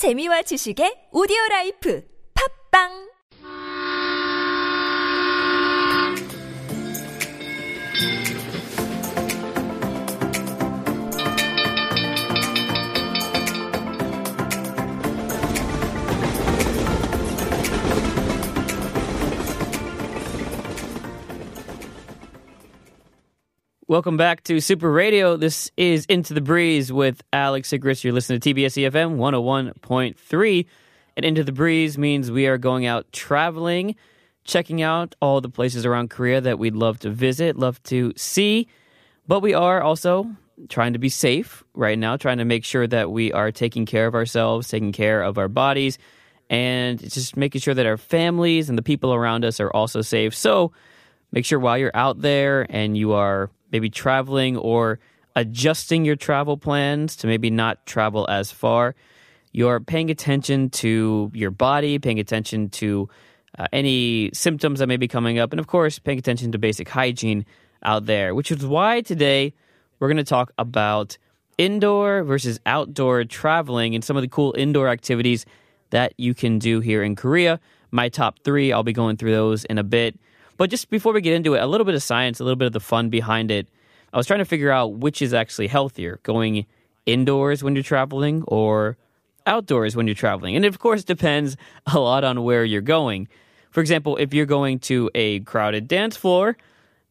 재미와 지식의 오디오 라이프. 팝빵 Welcome back to Super Radio. This is Into the Breeze with Alex Sigrist. You're listening to TBS EFM 101.3. And Into the Breeze means we are going out traveling, checking out all the places around Korea that we'd love to visit, love to see. But we are also trying to be safe right now, trying to make sure that we are taking care of ourselves, taking care of our bodies, and just making sure that our families and the people around us are also safe. So make sure while you're out there and you are maybe traveling or adjusting your travel plans to maybe not travel as far, you're paying attention to your body, paying attention to uh, any symptoms that may be coming up, and of course, paying attention to basic hygiene out there, which is why today we're going to talk about indoor versus outdoor traveling and some of the cool indoor activities that you can do here in Korea. My top three, I'll be going through those in a bit. But just before we get into it, a little bit of science, a little bit of the fun behind it. I was trying to figure out which is actually healthier going indoors when you're traveling or outdoors when you're traveling. And it, of course, depends a lot on where you're going. For example, if you're going to a crowded dance floor,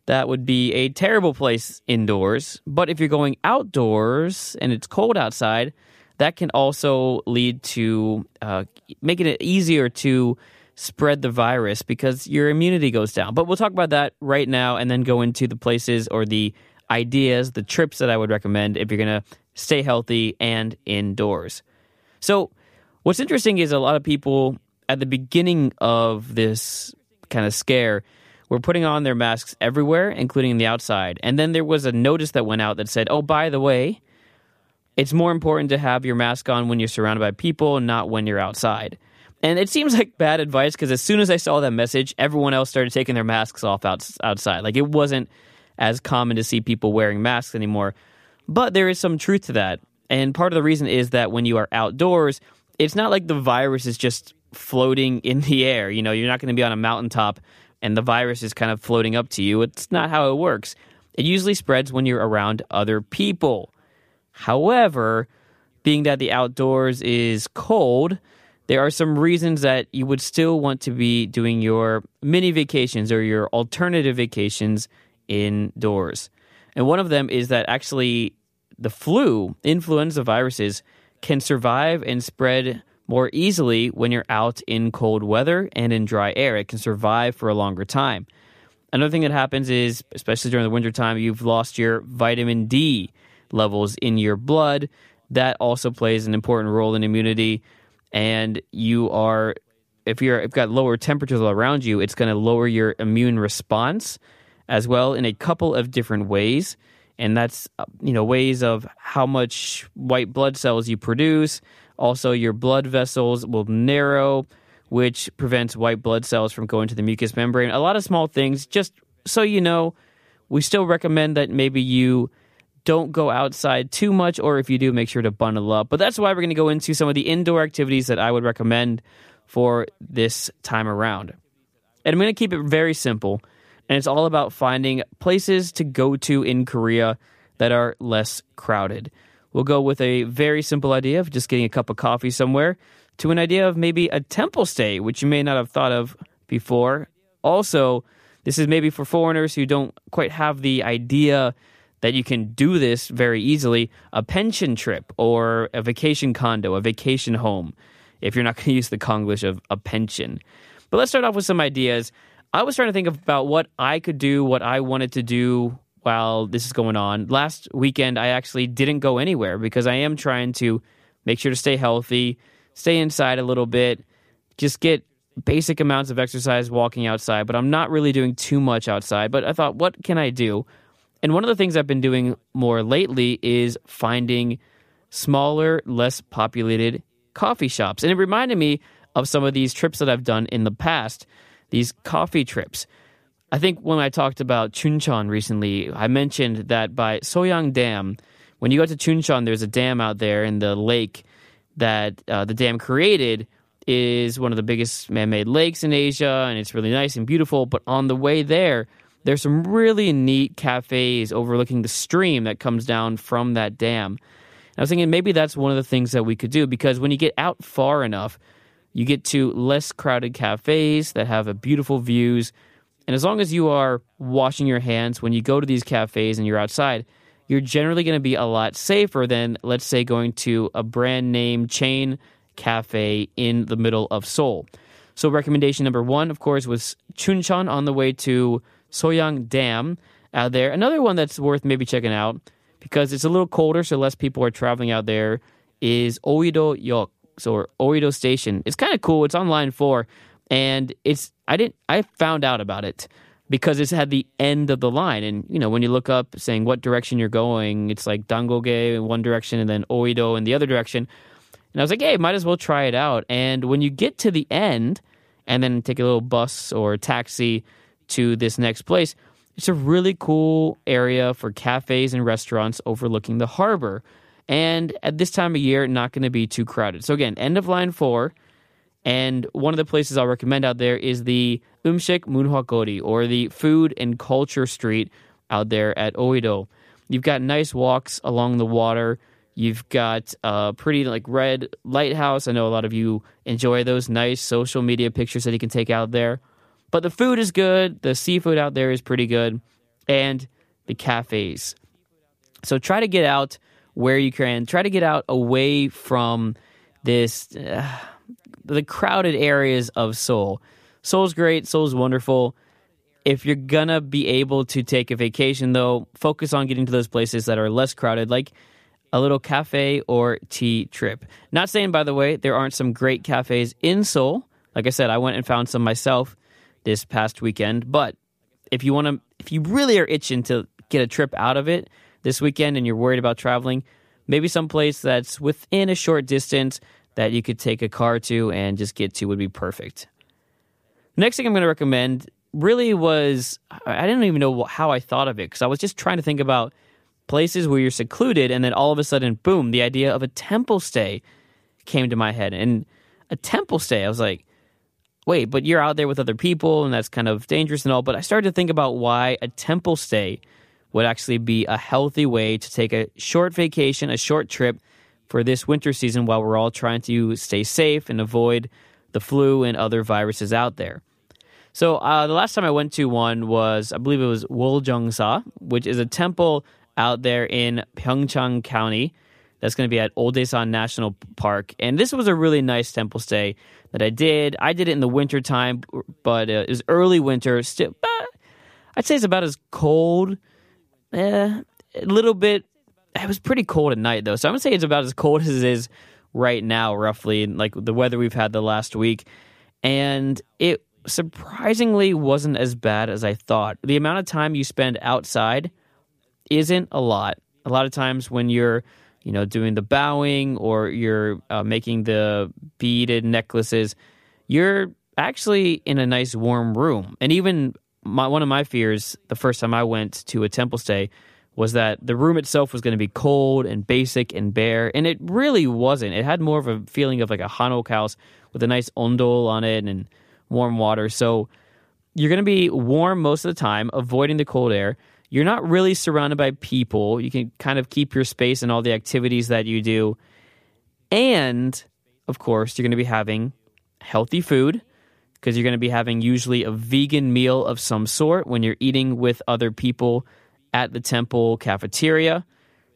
that would be a terrible place indoors. But if you're going outdoors and it's cold outside, that can also lead to uh, making it easier to spread the virus because your immunity goes down. But we'll talk about that right now and then go into the places or the ideas, the trips that I would recommend if you're going to stay healthy and indoors. So, what's interesting is a lot of people at the beginning of this kind of scare were putting on their masks everywhere, including the outside. And then there was a notice that went out that said, oh, by the way, it's more important to have your mask on when you're surrounded by people, not when you're outside. And it seems like bad advice because as soon as I saw that message, everyone else started taking their masks off out, outside. Like it wasn't as common to see people wearing masks anymore. But there is some truth to that. And part of the reason is that when you are outdoors, it's not like the virus is just floating in the air. You know, you're not going to be on a mountaintop and the virus is kind of floating up to you. It's not how it works. It usually spreads when you're around other people. However, being that the outdoors is cold, there are some reasons that you would still want to be doing your mini vacations or your alternative vacations indoors. And one of them is that actually the flu, influenza viruses, can survive and spread more easily when you're out in cold weather and in dry air. It can survive for a longer time. Another thing that happens is, especially during the wintertime, you've lost your vitamin D levels in your blood. That also plays an important role in immunity and you are if you're if you've got lower temperatures all around you, it's going to lower your immune response as well in a couple of different ways. And that's uh, you know ways of how much white blood cells you produce. Also, your blood vessels will narrow, which prevents white blood cells from going to the mucous membrane. A lot of small things. Just so you know, we still recommend that maybe you don't go outside too much, or if you do, make sure to bundle up. But that's why we're going to go into some of the indoor activities that I would recommend for this time around. And I'm going to keep it very simple. And it's all about finding places to go to in Korea that are less crowded. We'll go with a very simple idea of just getting a cup of coffee somewhere to an idea of maybe a temple stay, which you may not have thought of before. Also, this is maybe for foreigners who don't quite have the idea that you can do this very easily a pension trip or a vacation condo, a vacation home, if you're not going to use the Konglish of a pension. But let's start off with some ideas. I was trying to think about what I could do, what I wanted to do while this is going on. Last weekend, I actually didn't go anywhere because I am trying to make sure to stay healthy, stay inside a little bit, just get basic amounts of exercise walking outside, but I'm not really doing too much outside. But I thought, what can I do? And one of the things I've been doing more lately is finding smaller, less populated coffee shops. And it reminded me of some of these trips that I've done in the past, these coffee trips. I think when I talked about Chuncheon recently, I mentioned that by Soyang Dam, when you go to Chuncheon, there's a dam out there in the lake that uh, the dam created is one of the biggest man-made lakes in Asia, and it's really nice and beautiful. But on the way there, there's some really neat cafes overlooking the stream that comes down from that dam. And I was thinking maybe that's one of the things that we could do because when you get out far enough, you get to less crowded cafes that have a beautiful views. And as long as you are washing your hands when you go to these cafes and you're outside, you're generally going to be a lot safer than, let's say, going to a brand name chain cafe in the middle of Seoul. So, recommendation number one, of course, was Chuncheon on the way to Soyang Dam out there. Another one that's worth maybe checking out because it's a little colder, so less people are traveling out there, is Oido Yok or Oido Station. It's kind of cool. It's on line four, and it's I didn't I found out about it because it's at the end of the line. And you know, when you look up saying what direction you're going, it's like Danggogae in one direction and then Oido in the other direction. And I was like, hey, might as well try it out. And when you get to the end and then take a little bus or taxi to this next place, it's a really cool area for cafes and restaurants overlooking the harbor. And at this time of year, not going to be too crowded. So again, end of line four. And one of the places I'll recommend out there is the Umshik Munhwagori or the Food and Culture Street out there at Oido. You've got nice walks along the water. You've got a pretty like red lighthouse. I know a lot of you enjoy those nice social media pictures that you can take out there. But the food is good. The seafood out there is pretty good, and the cafes. So try to get out where you can. Try to get out away from this uh, the crowded areas of Seoul. Seoul's great. Seoul's wonderful. If you're gonna be able to take a vacation, though, focus on getting to those places that are less crowded, like a little cafe or tea trip. Not saying, by the way, there aren't some great cafes in Seoul. Like I said, I went and found some myself this past weekend. But if you want to, if you really are itching to get a trip out of it this weekend and you're worried about traveling, maybe someplace that's within a short distance that you could take a car to and just get to would be perfect. Next thing I'm going to recommend really was I didn't even know how I thought of it because I was just trying to think about places where you're secluded and then all of a sudden boom the idea of a temple stay came to my head and a temple stay I was like wait, but you're out there with other people and that's kind of dangerous and all. But I started to think about why a temple stay would actually be a healthy way to take a short vacation, a short trip for this winter season while we're all trying to stay safe and avoid the flu and other viruses out there. So uh, the last time I went to one was, I believe it was Woljungsa, which is a temple out there in Pyeongchang County. That's going to be at Odaesan National Park. And this was a really nice temple stay that I did. I did it in the winter time, but uh, it was early winter. Still, I'd say it's about as cold. Eh, a little bit. It was pretty cold at night though, so I'm gonna say it's about as cold as it is right now, roughly, like the weather we've had the last week. And it surprisingly wasn't as bad as I thought. The amount of time you spend outside isn't a lot. A lot of times when you're you know, doing the bowing or you're uh, making the beaded necklaces, you're actually in a nice warm room. And even my, one of my fears the first time I went to a temple stay was that the room itself was going to be cold and basic and bare, and it really wasn't. It had more of a feeling of like a hanok house with a nice ondol on it and warm water. So you're going to be warm most of the time, avoiding the cold air you're not really surrounded by people. You can kind of keep your space and all the activities that you do. And of course, you're going to be having healthy food because you're going to be having usually a vegan meal of some sort when you're eating with other people at the temple cafeteria.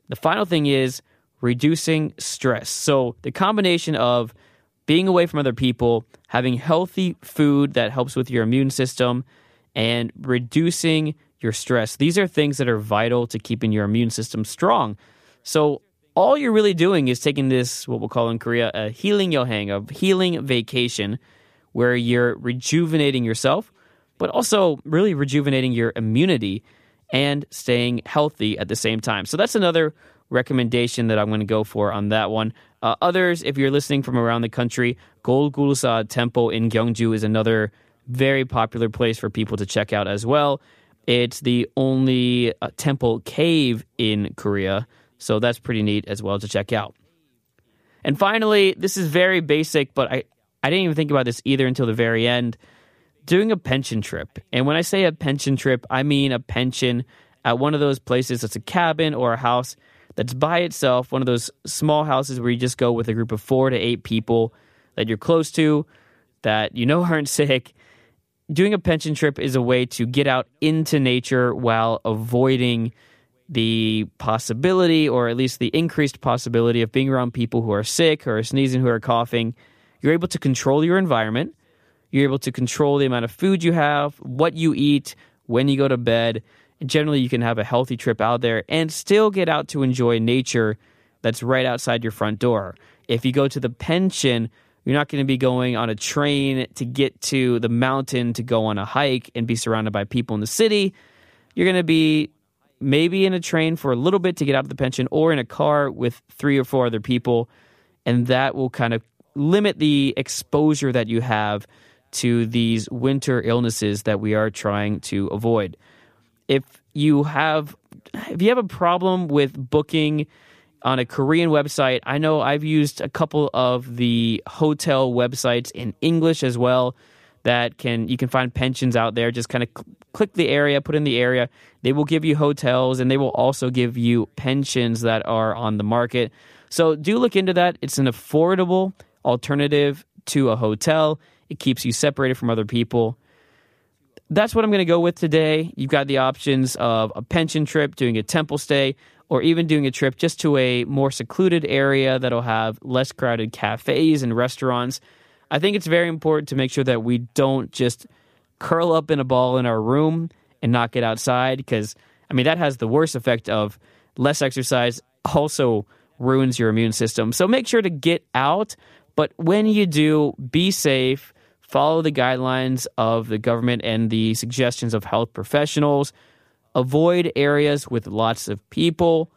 The final thing is reducing stress. So, the combination of being away from other people, having healthy food that helps with your immune system, and reducing your stress. These are things that are vital to keeping your immune system strong. So all you're really doing is taking this, what we'll call in Korea, a healing yohang, a healing vacation, where you're rejuvenating yourself, but also really rejuvenating your immunity and staying healthy at the same time. So that's another recommendation that I'm going to go for on that one. Uh, others, if you're listening from around the country, Golgulsa Temple in Gyeongju is another very popular place for people to check out as well. It's the only uh, temple cave in Korea, so that's pretty neat as well to check out. And finally, this is very basic, but I, I didn't even think about this either until the very end. Doing a pension trip. And when I say a pension trip, I mean a pension at one of those places that's a cabin or a house that's by itself, one of those small houses where you just go with a group of four to eight people that you're close to, that you know aren't sick. Doing a pension trip is a way to get out into nature while avoiding the possibility, or at least the increased possibility, of being around people who are sick, who are sneezing, who are coughing. You're able to control your environment. You're able to control the amount of food you have, what you eat, when you go to bed. And generally, you can have a healthy trip out there and still get out to enjoy nature that's right outside your front door. If you go to the pension, you're not going to be going on a train to get to the mountain to go on a hike and be surrounded by people in the city. You're going to be maybe in a train for a little bit to get out of the pension or in a car with three or four other people. And that will kind of limit the exposure that you have to these winter illnesses that we are trying to avoid. If you have if you have a problem with booking on a Korean website, I know I've used a couple of the hotel websites in English as well that can you can find pensions out there. Just kind of cl- click the area put in the area. They will give you hotels and they will also give you pensions that are on the market. So do look into that. It's an affordable alternative to a hotel. It keeps you separated from other people. That's what i'm going to go with today. You've got the options of a pension trip doing a temple stay or even doing a trip just to a more secluded area that'll have less crowded cafes and restaurants. I think it's very important to make sure that we don't just curl up in a ball in our room and not get outside because, I mean, that has the worst effect of less exercise, also ruins your immune system. So make sure to get out, but when you do, be safe, follow the guidelines of the government and the suggestions of health professionals, avoid areas with lots of people,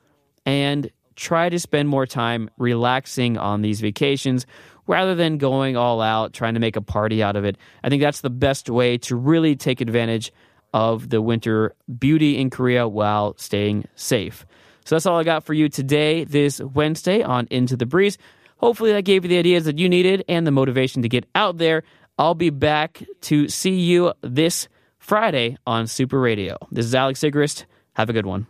and try to spend more time relaxing on these vacations rather than going all out trying to make a party out of it. I think that's the best way to really take advantage of the winter beauty in Korea while staying safe. So that's all I got for you today, this Wednesday on Into the Breeze. Hopefully, that gave you the ideas that you needed and the motivation to get out there. I'll be back to see you this Friday on Super Radio. This is Alex Sigrist. Have a good one.